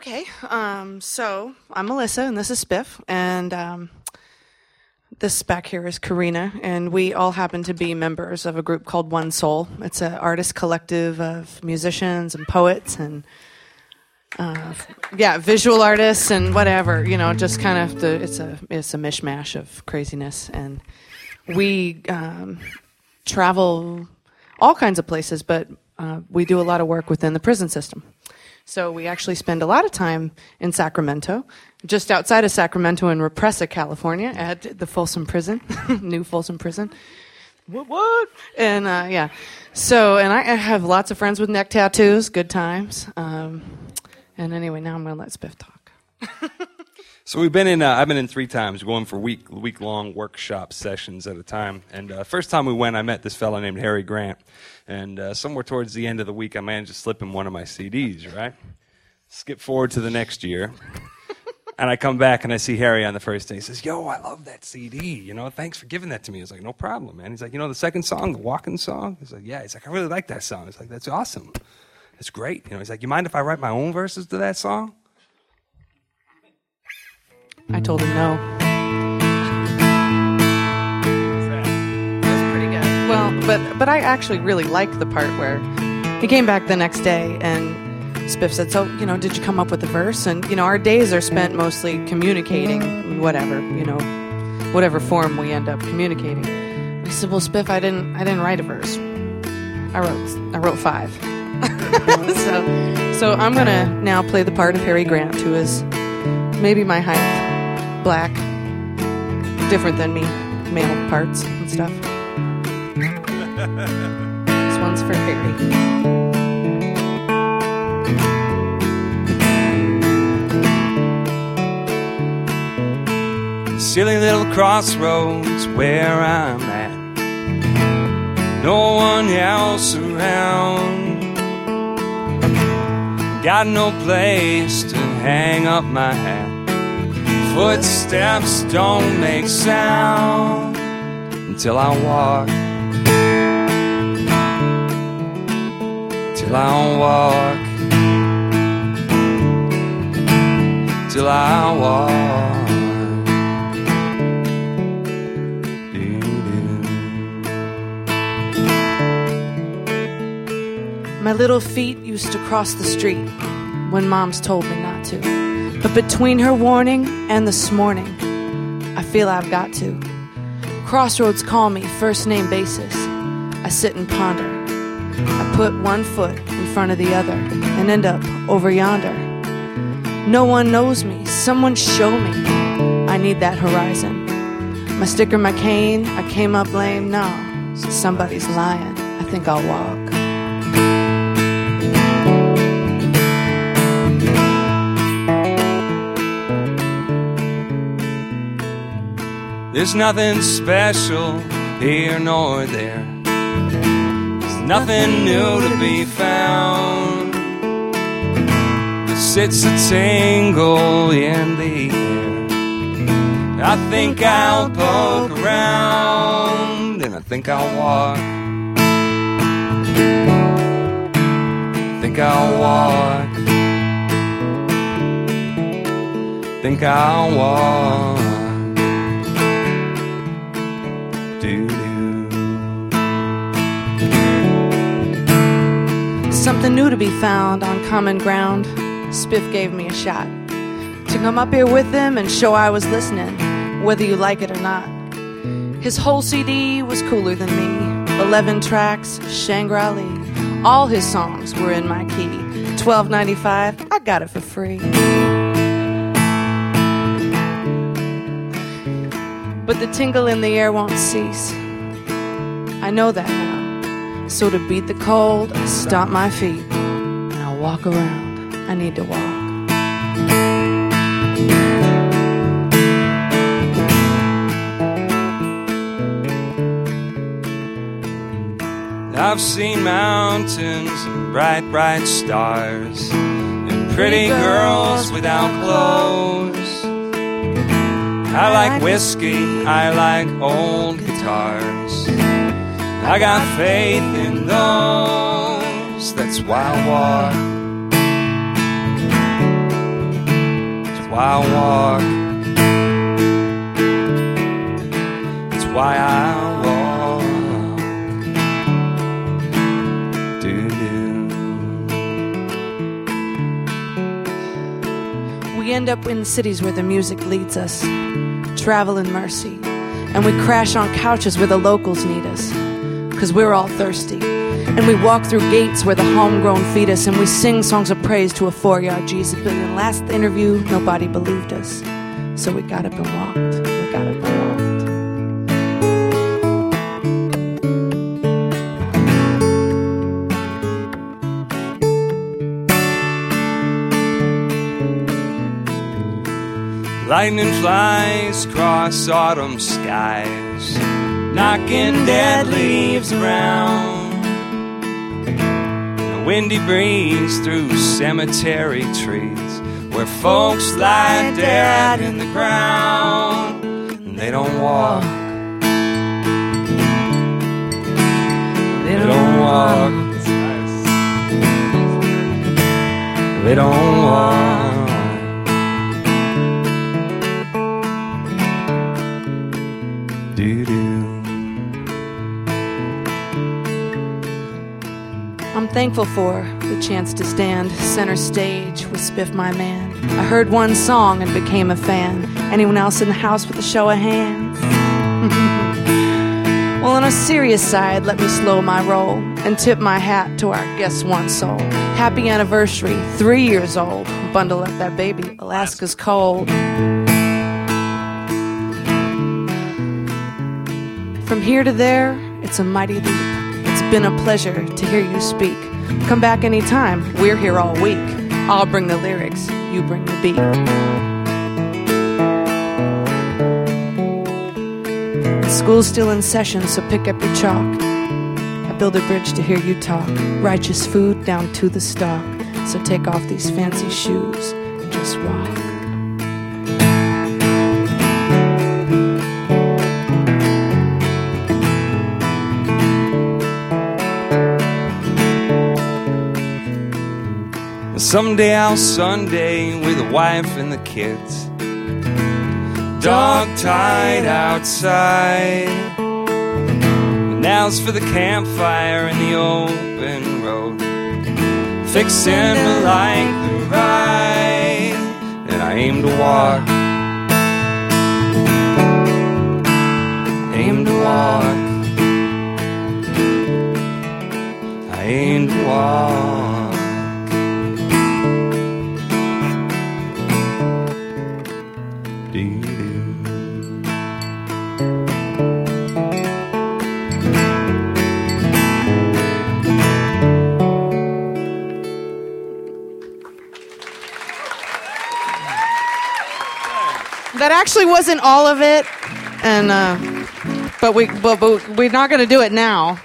Okay, um, so I'm Melissa, and this is Spiff, and um, this back here is Karina, and we all happen to be members of a group called One Soul. It's an artist collective of musicians and poets and uh, yeah, visual artists and whatever. You know, just kind of the it's a it's a mishmash of craziness, and we um, travel all kinds of places, but uh, we do a lot of work within the prison system. So we actually spend a lot of time in Sacramento, just outside of Sacramento in Represa, California, at the Folsom Prison, new Folsom Prison. What? What? And uh, yeah, so and I, I have lots of friends with neck tattoos. Good times. Um, and anyway, now I'm going to let Spiff talk. So we've been in. Uh, I've been in three times, going for week week long workshop sessions at a time. And uh, first time we went, I met this fellow named Harry Grant. And uh, somewhere towards the end of the week, I managed to slip him one of my CDs. Right. Skip forward to the next year, and I come back and I see Harry on the first day. He says, "Yo, I love that CD. You know, thanks for giving that to me." I was like, "No problem, man." He's like, "You know, the second song, the walking song." He's like, "Yeah." He's like, "I really like that song." He's like, "That's awesome. That's great." You know, he's like, "You mind if I write my own verses to that song?" I told him no. That's pretty good. Well, but but I actually really liked the part where he came back the next day and Spiff said, "So, you know, did you come up with a verse?" And you know, our days are spent mostly communicating, whatever, you know, whatever form we end up communicating. I said, "Well, Spiff, I didn't, I didn't write a verse. I wrote, I wrote five. so, so I'm gonna now play the part of Harry Grant, who is maybe my height, black, different than me, male parts and stuff. this one's for Harry. Silly little crossroads where I'm at. No one else around. Got no place to hang up my hat. Footsteps don't make sound until I walk. Till I walk. Till I walk. My little feet used to cross the street when moms told me not to. But between her warning and this morning, I feel I've got to. Crossroads call me first name basis. I sit and ponder. I put one foot in front of the other and end up over yonder. No one knows me. Someone show me. I need that horizon. My sticker, my cane, I came up lame. No, somebody's lying. I think I'll walk. There's nothing special here nor there. There's nothing new to be found. There sits a tingle in the air. I think I'll poke around and I think I'll walk. Think I'll walk. Think I'll walk. Something new to be found on common ground. Spiff gave me a shot to come up here with him and show I was listening, whether you like it or not. His whole CD was cooler than me. 11 tracks, Shangri-La. All his songs were in my key. 12.95, I got it for free. But the tingle in the air won't cease. I know that now. So to beat the cold, I stomp my feet and I walk around. I need to walk. I've seen mountains and bright, bright stars and pretty girls without clothes. I like whiskey, I like old guitars. I got faith in those, that's why I walk. It's why I walk. It's why I walk. We end up in cities where the music leads us, travel in mercy, and we crash on couches where the locals need us, cause we're all thirsty. And we walk through gates where the homegrown feed us, and we sing songs of praise to a four yard Jesus. But in the last interview, nobody believed us. So we got up and walked. We got up and walked. Lightning flies across autumn skies, knocking dead leaves around. A windy breeze through cemetery trees, where folks lie dead in the ground. And they don't walk. They don't walk. They don't walk. Doo-doo. I'm thankful for the chance to stand center stage with Spiff My Man. I heard one song and became a fan. Anyone else in the house with a show of hands? well, on a serious side, let me slow my roll and tip my hat to our guest one soul. Happy anniversary, three years old. Bundle up that baby, Alaska's cold. From here to there, it's a mighty leap. Been a pleasure to hear you speak. Come back anytime. We're here all week. I'll bring the lyrics, you bring the beat. School's still in session, so pick up your chalk. I build a bridge to hear you talk. Righteous food down to the stalk. So take off these fancy shoes and just walk. Someday I'll Sunday with the wife and the kids. Dog tied outside. Now's for the campfire in the open road. Fixing to like the ride. And I aim to walk. Aim to walk. I aim to walk. That actually wasn't all of it, and uh, but we but, but we're not going to do it now.